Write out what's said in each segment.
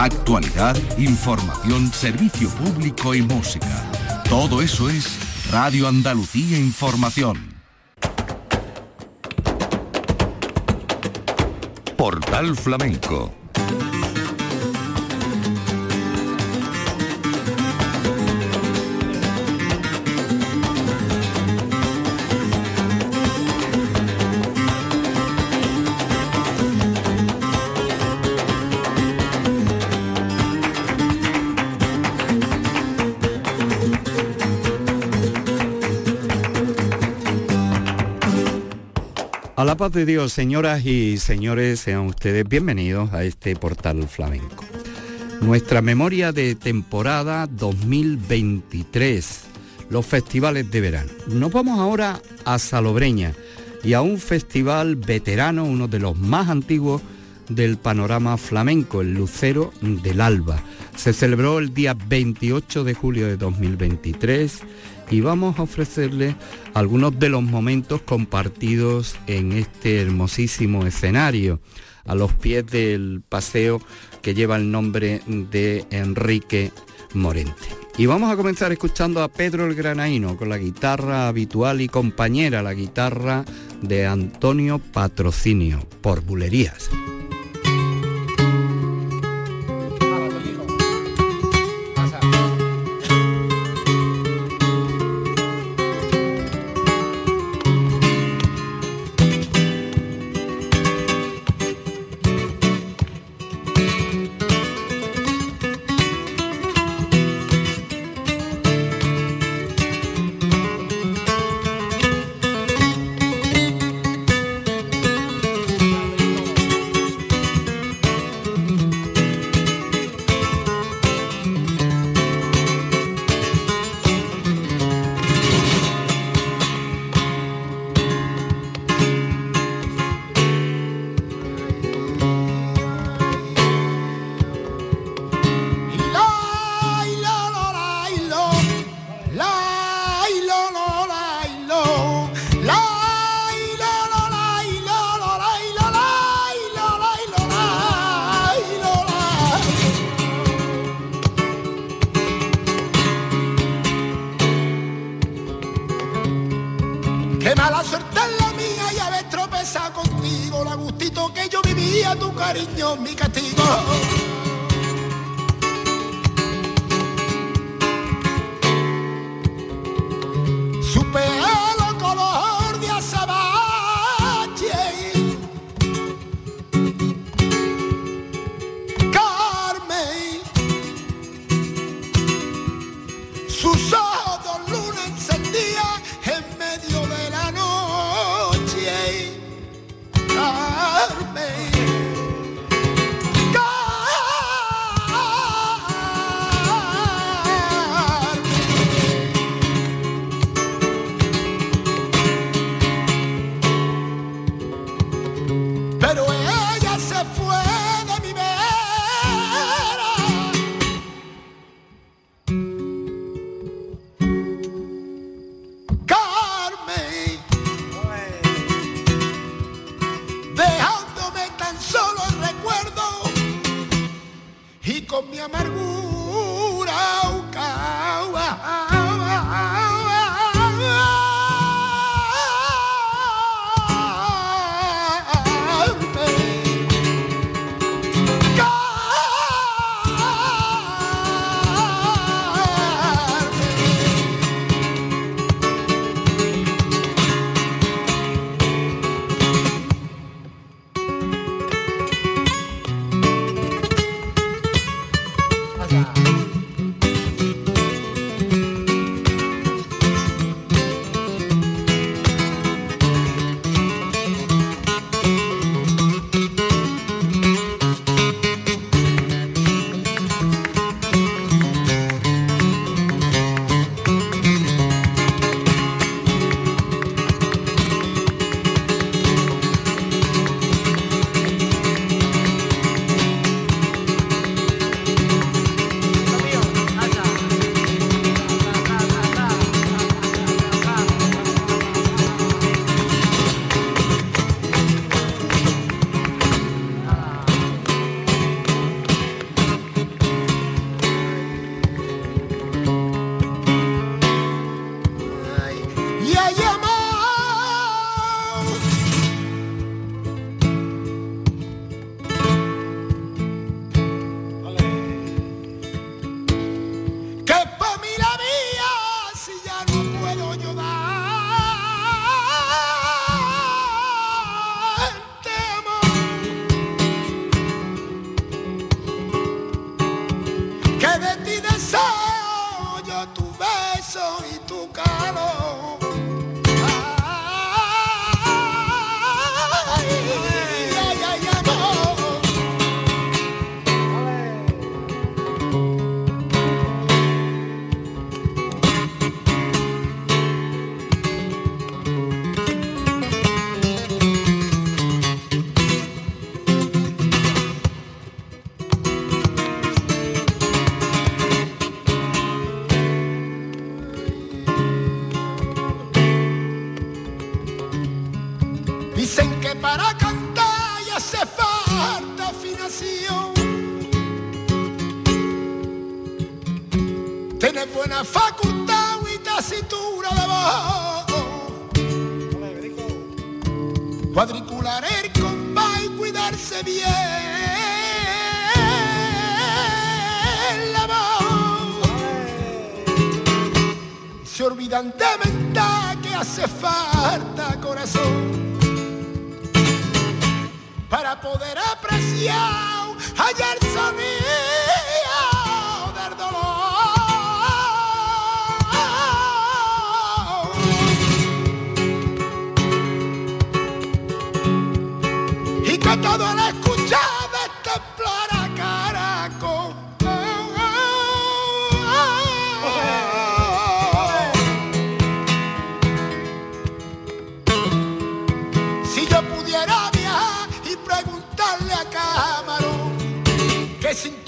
Actualidad, información, servicio público y música. Todo eso es Radio Andalucía Información. Portal Flamenco paz de Dios, señoras y señores, sean ustedes bienvenidos a este portal flamenco. Nuestra memoria de temporada 2023, los festivales de verano. Nos vamos ahora a Salobreña y a un festival veterano, uno de los más antiguos del panorama flamenco, el Lucero del Alba. Se celebró el día 28 de julio de 2023 y vamos a ofrecerles algunos de los momentos compartidos en este hermosísimo escenario, a los pies del paseo que lleva el nombre de Enrique Morente. Y vamos a comenzar escuchando a Pedro el Granaíno con la guitarra habitual y compañera, la guitarra de Antonio Patrocinio, por Bulerías.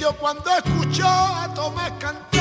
Beso y tu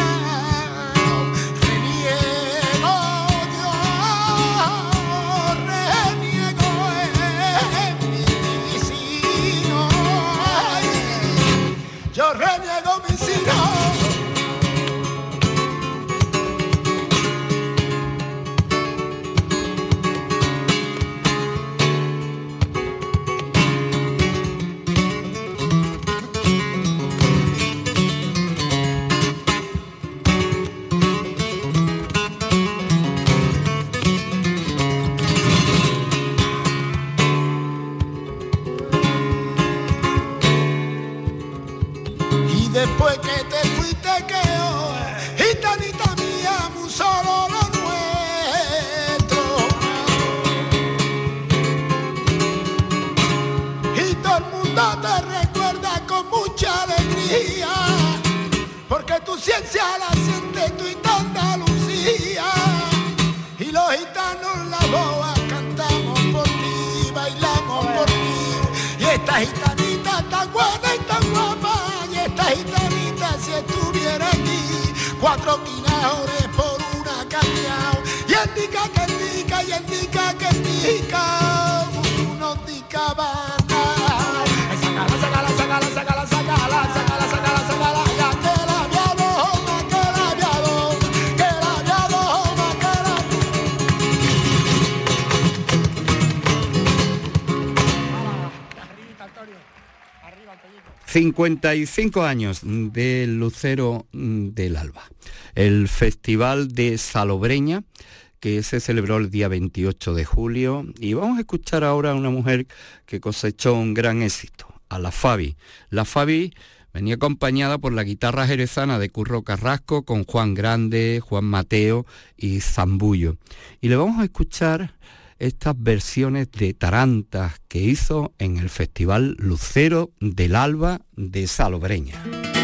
calor.55 años del Lucero del Alba. El Festival de Salobreña, que se celebró el día 28 de julio. Y vamos a escuchar ahora a una mujer que cosechó un gran éxito, a la Fabi. La Fabi venía acompañada por la guitarra jerezana de Curro Carrasco con Juan Grande, Juan Mateo y Zambullo. Y le vamos a escuchar estas versiones de tarantas que hizo en el Festival Lucero del Alba de Salobreña.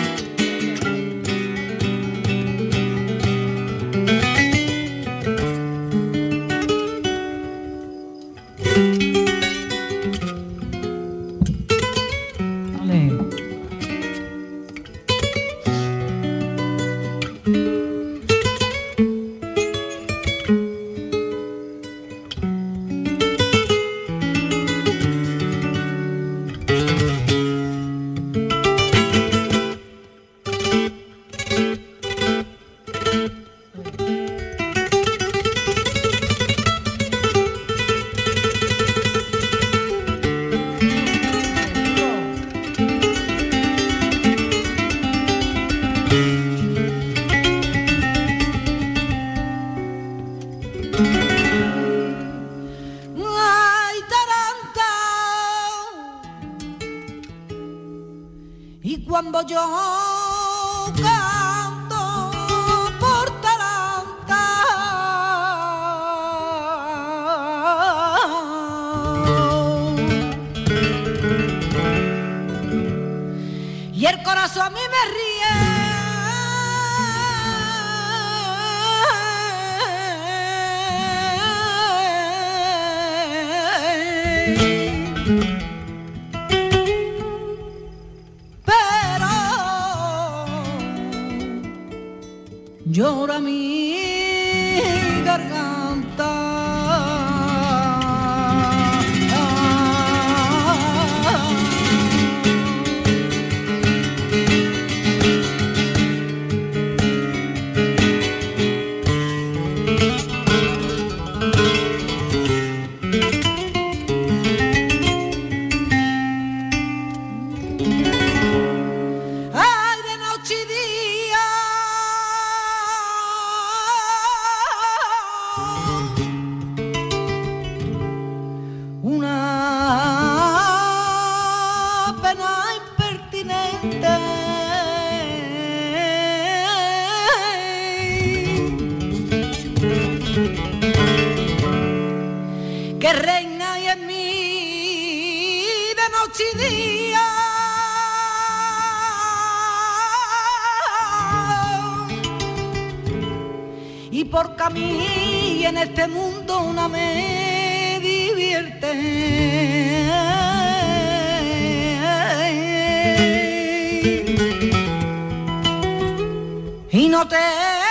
Y no tengo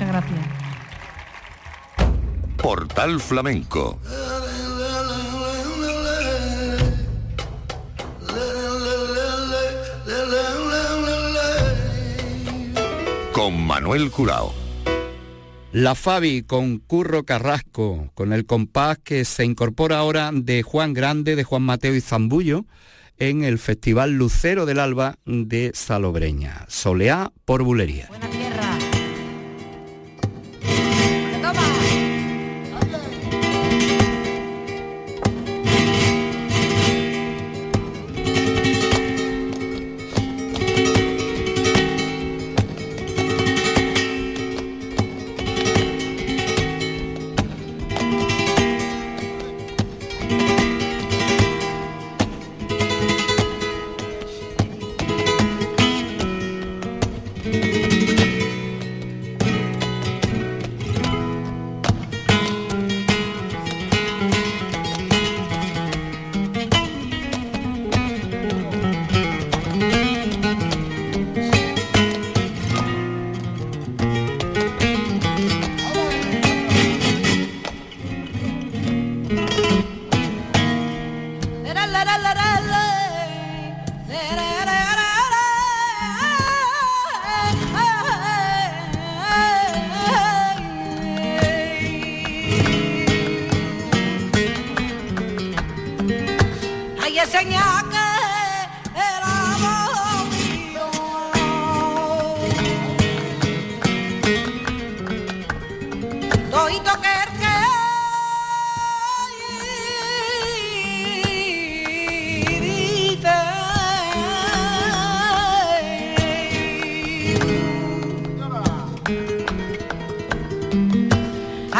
Andalucía. Portal Flamenco con Manuel Curao. La Fabi con Curro Carrasco, con el compás que se incorpora ahora de Juan Grande, de Juan Mateo y Zambullo en el Festival Lucero del Alba de Salobreña. Soleá por Bulería.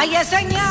Ay, señor.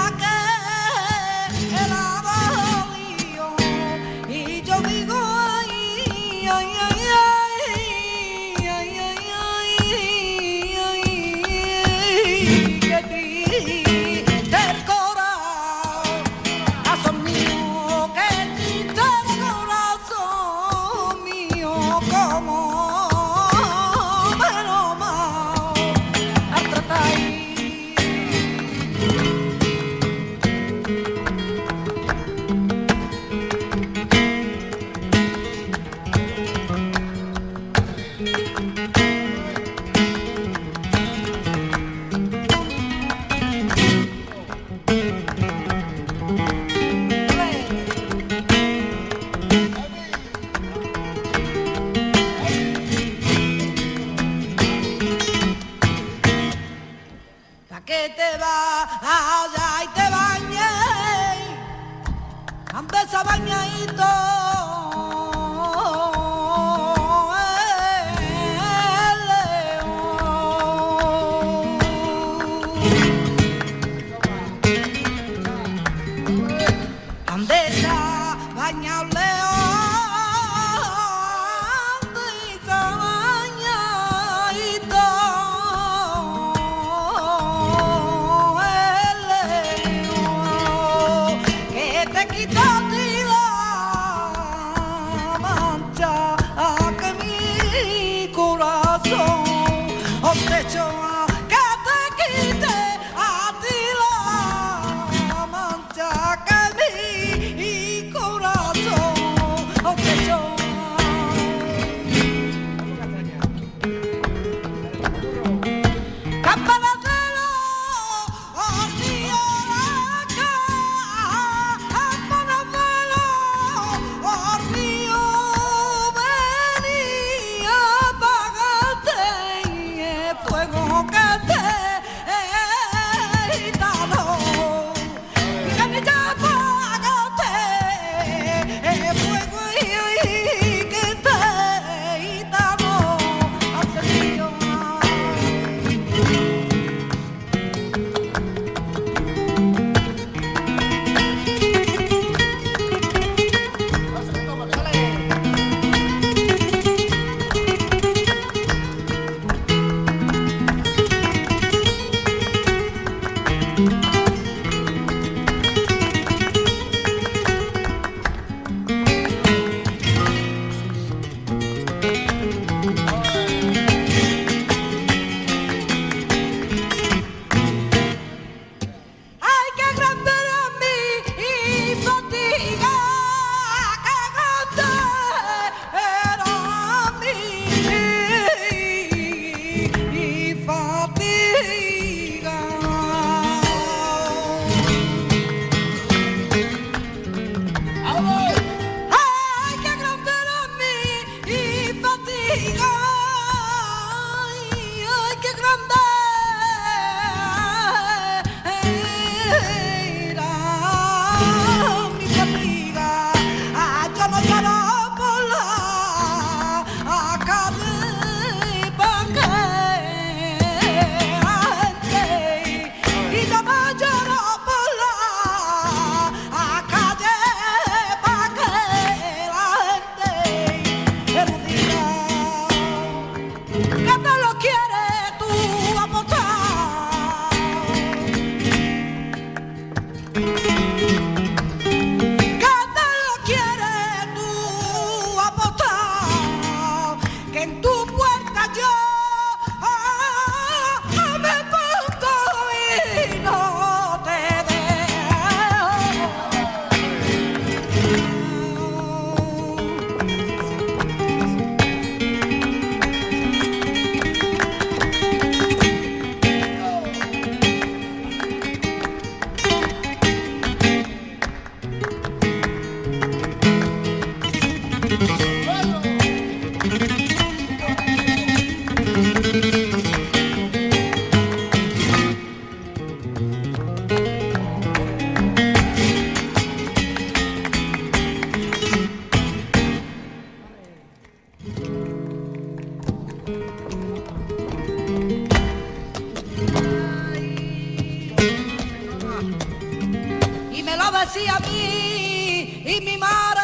vacía a mí y mi madre,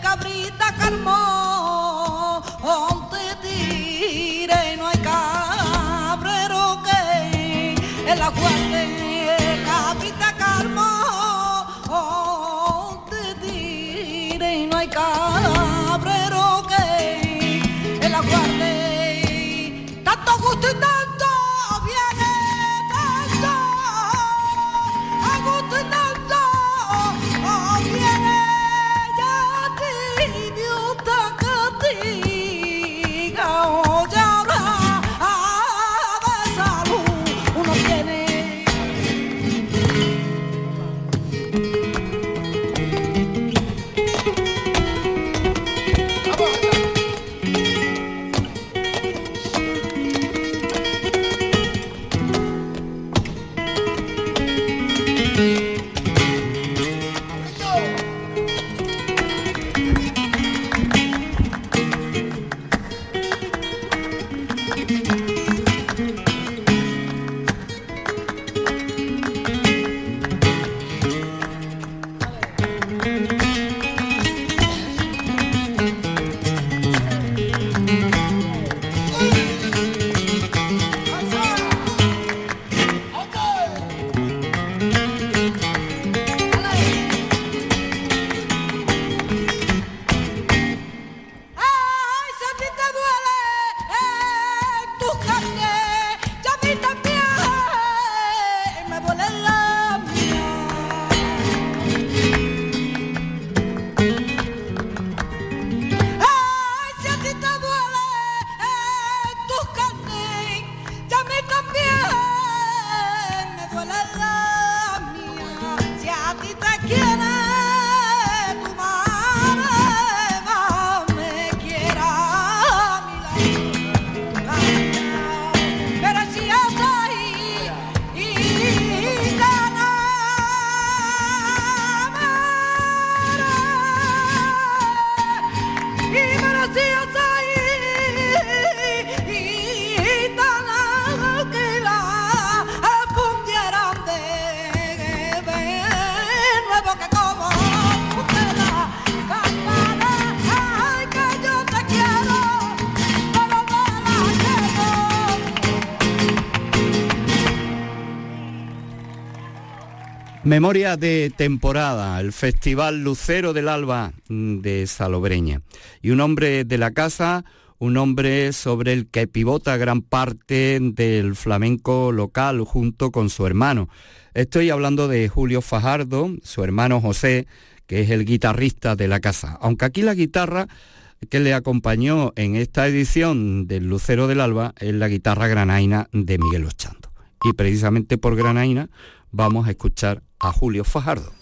cabrita calmó, te tire no hay cabrero que el agua. Memoria de temporada, el Festival Lucero del Alba mm, de Salobreña. Y un hombre de la casa, un hombre sobre el que pivota gran parte del flamenco local junto con su hermano. Estoy hablando de Julio Fajardo, su hermano José, que es el guitarrista de la casa. Aunque aquí la guitarra que le acompañó en esta edición del Lucero del Alba es la guitarra granaina de Miguel Ochando. Y precisamente por granaina vamos a escuchar a Julio Fajardo.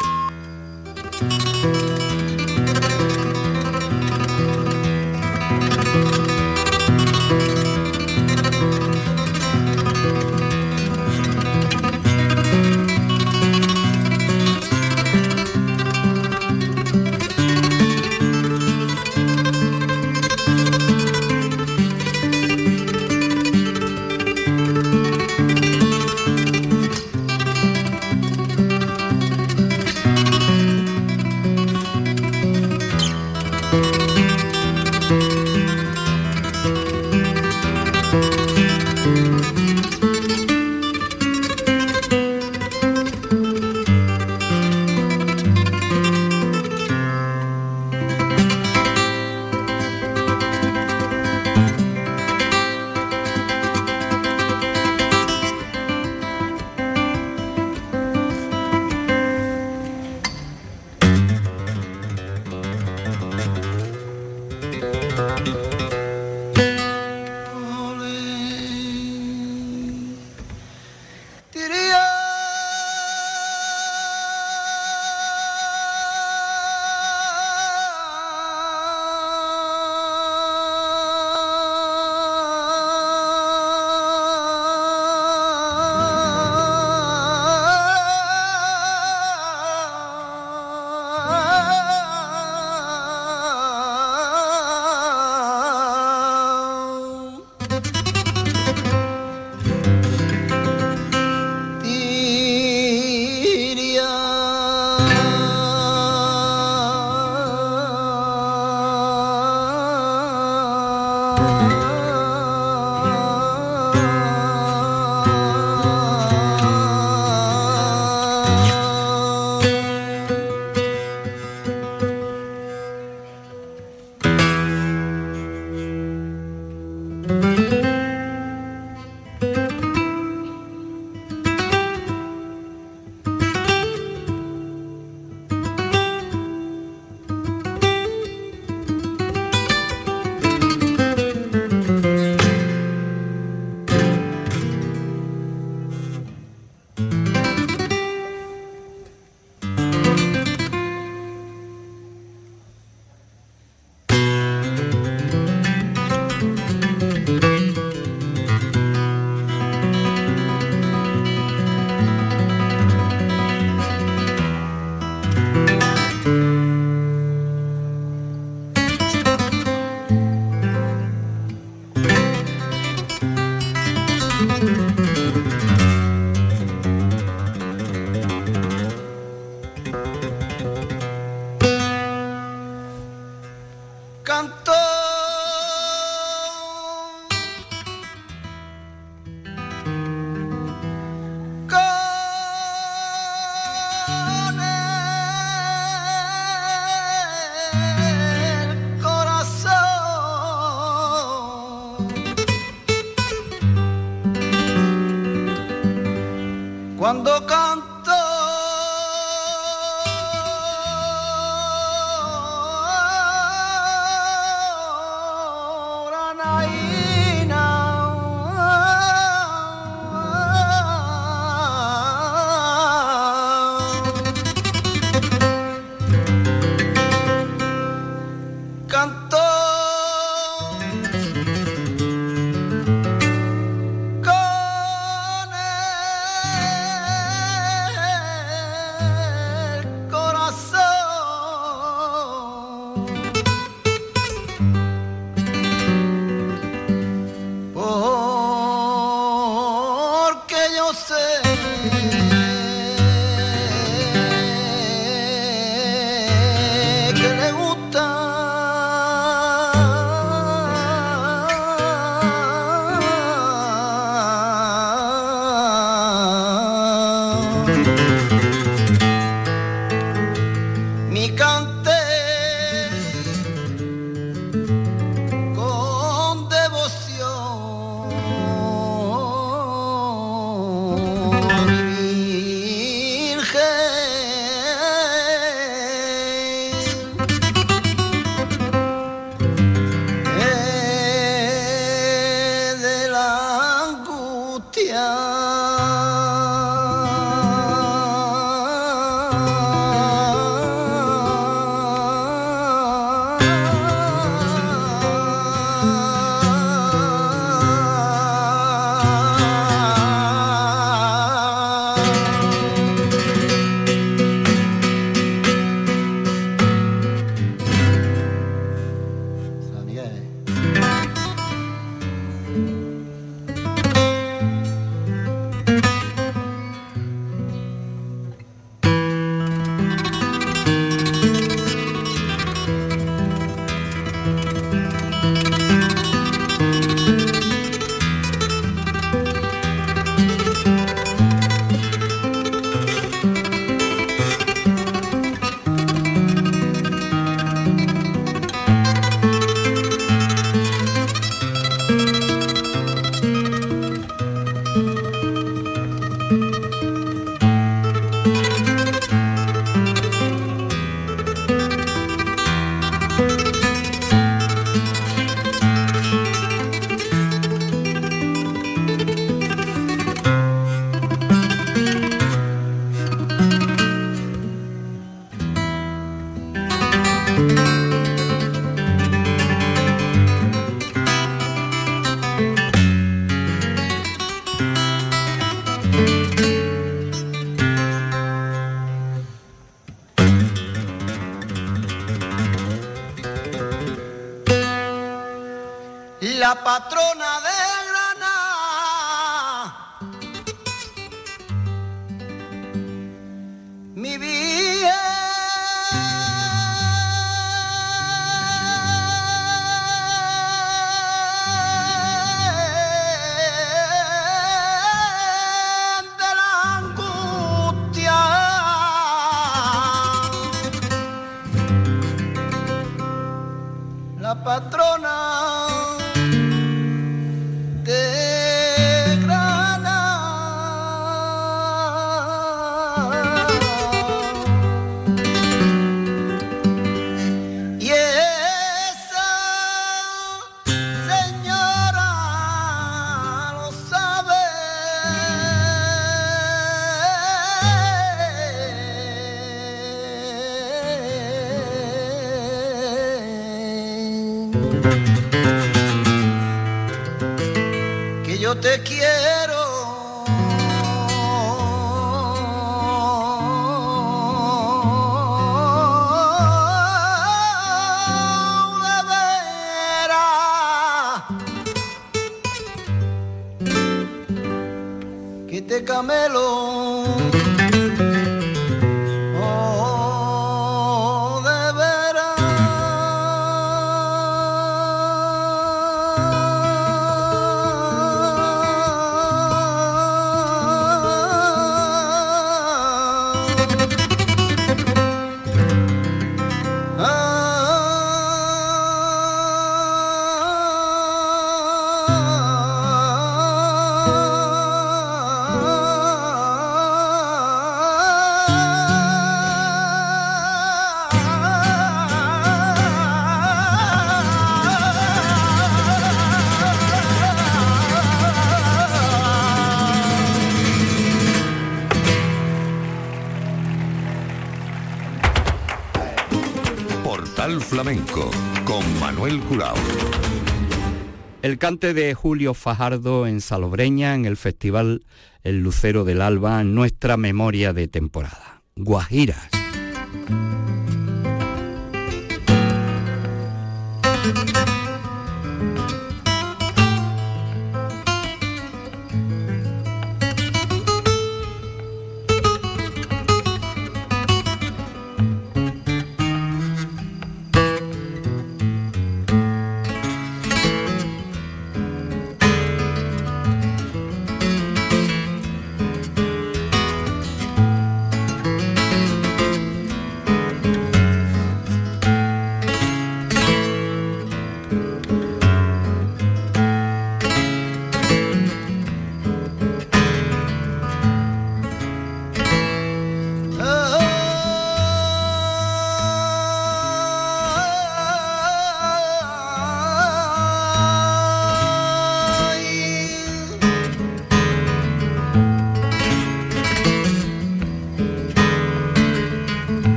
El cante de Julio Fajardo en Salobreña, en el Festival El Lucero del Alba, nuestra memoria de temporada. Guajiras.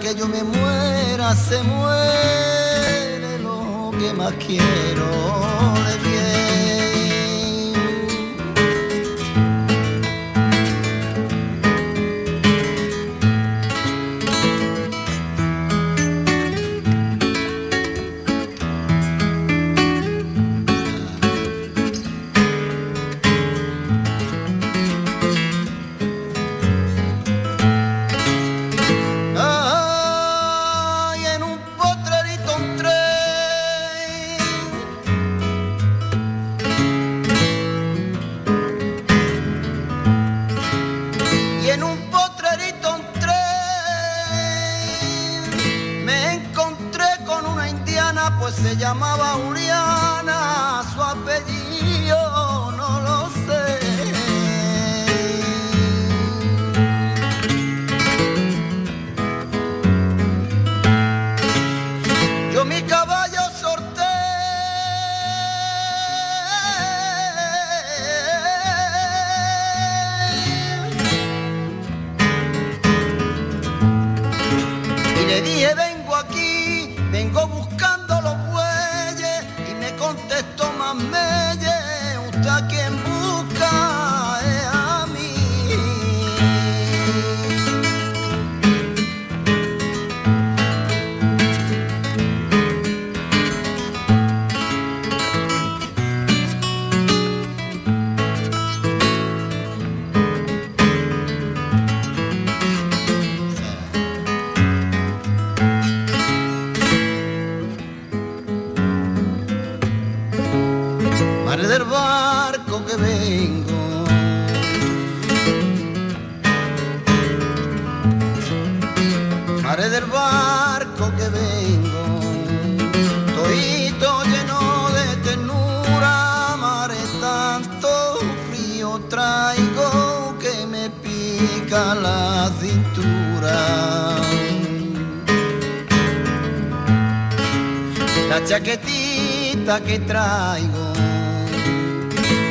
que yo me muera, se muere lo que más quiero. lo que que traigo,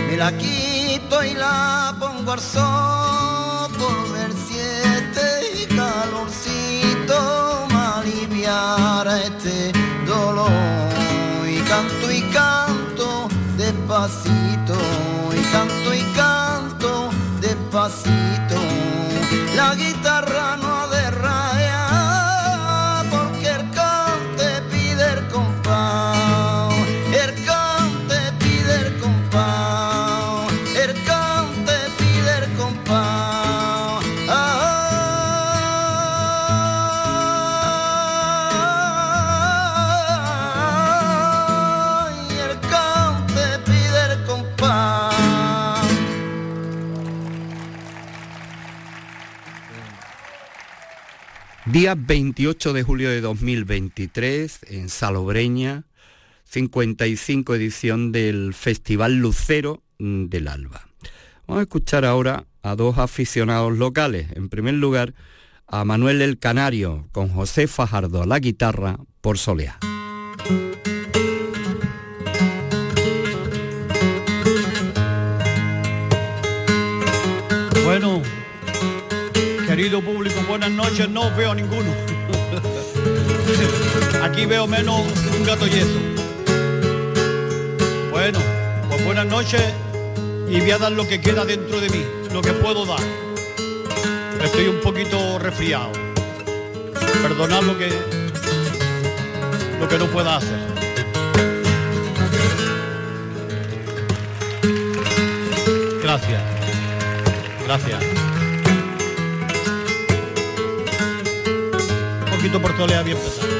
me la quito y la pongo al sol Día 28 de julio de 2023 en Salobreña, 55 edición del Festival Lucero del Alba. Vamos a escuchar ahora a dos aficionados locales. En primer lugar, a Manuel el Canario con José Fajardo la guitarra por Soleá. Bueno, Querido público, noches, no veo ninguno. Aquí veo menos un gato yeso. Bueno, pues buenas noches y voy a dar lo que queda dentro de mí, lo que puedo dar. Estoy un poquito resfriado. Perdonad lo que lo que no pueda hacer. Gracias. Gracias. Poquito por tolea bien pesado.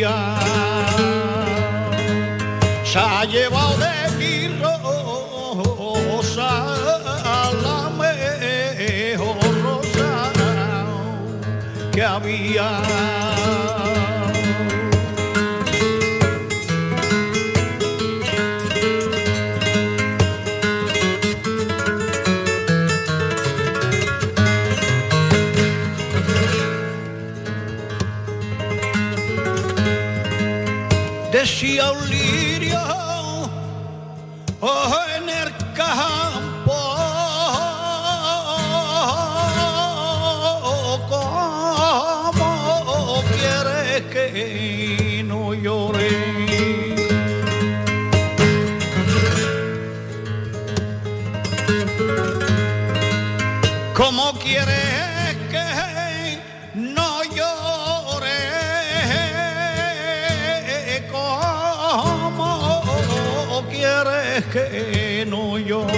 María.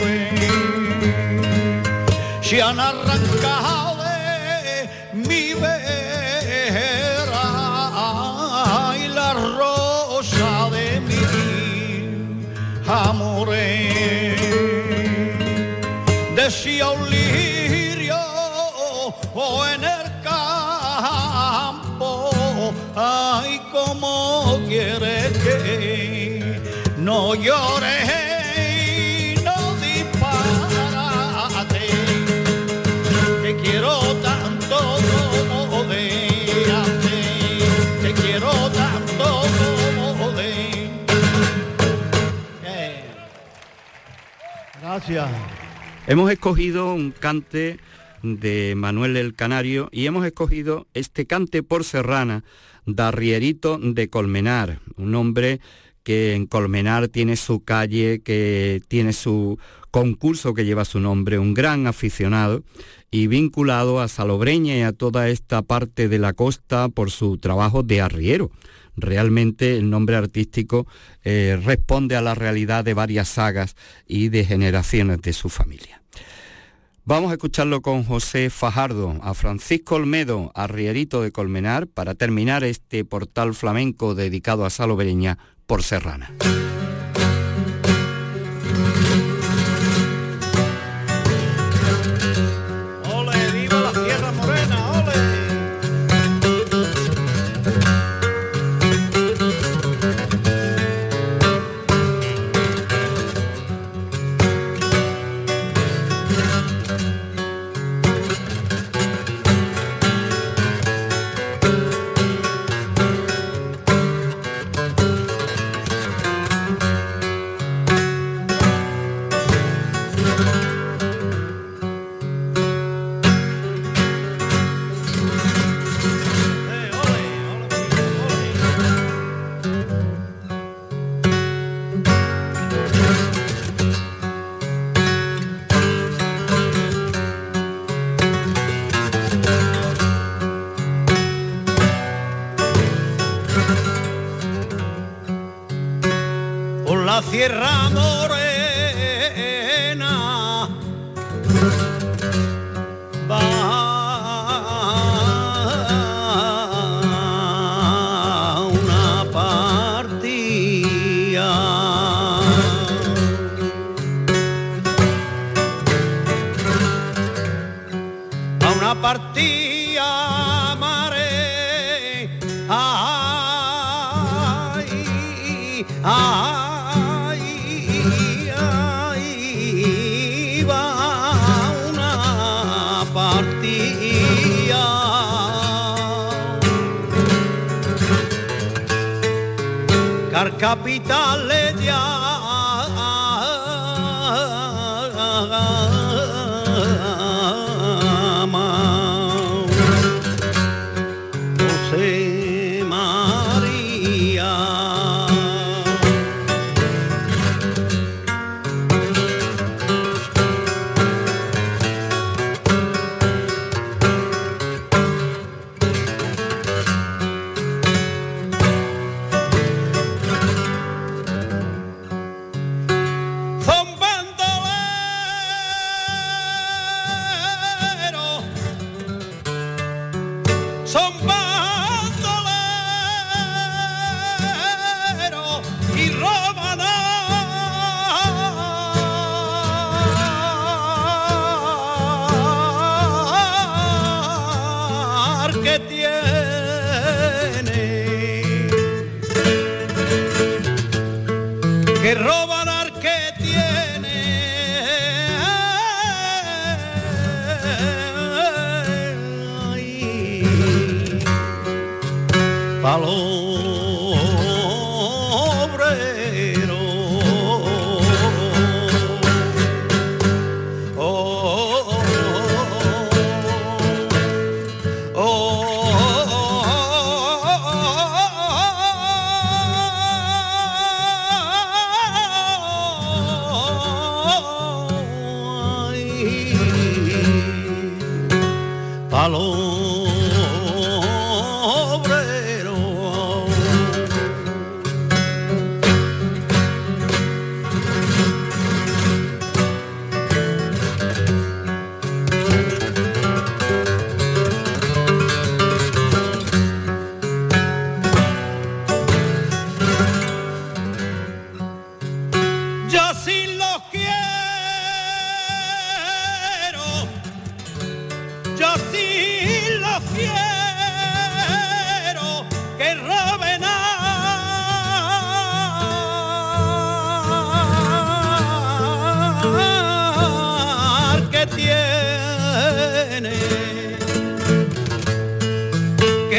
Llore. Se han arrancado de mi vera y la rosa de mi amores. Decía un lirio o en el campo, ay, como quiere que no llore Gracias. Hemos escogido un cante de Manuel el Canario y hemos escogido este cante por serrana de Arrierito de Colmenar, un hombre que en Colmenar tiene su calle, que tiene su concurso que lleva su nombre, un gran aficionado y vinculado a Salobreña y a toda esta parte de la costa por su trabajo de arriero. Realmente el nombre artístico eh, responde a la realidad de varias sagas y de generaciones de su familia. Vamos a escucharlo con José Fajardo, a Francisco Olmedo, arrierito de Colmenar, para terminar este portal flamenco dedicado a Salobreña por Serrana. Por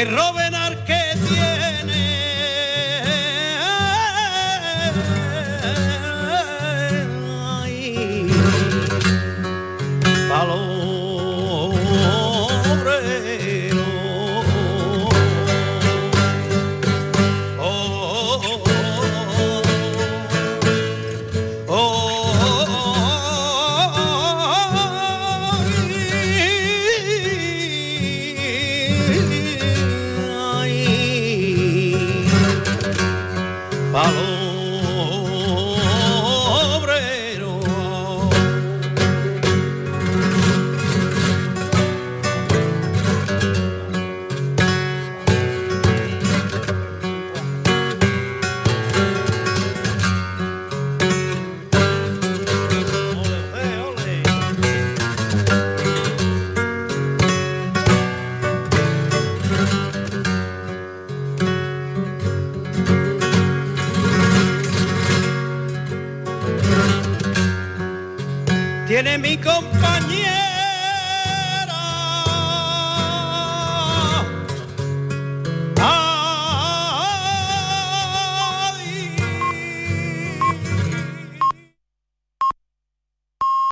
que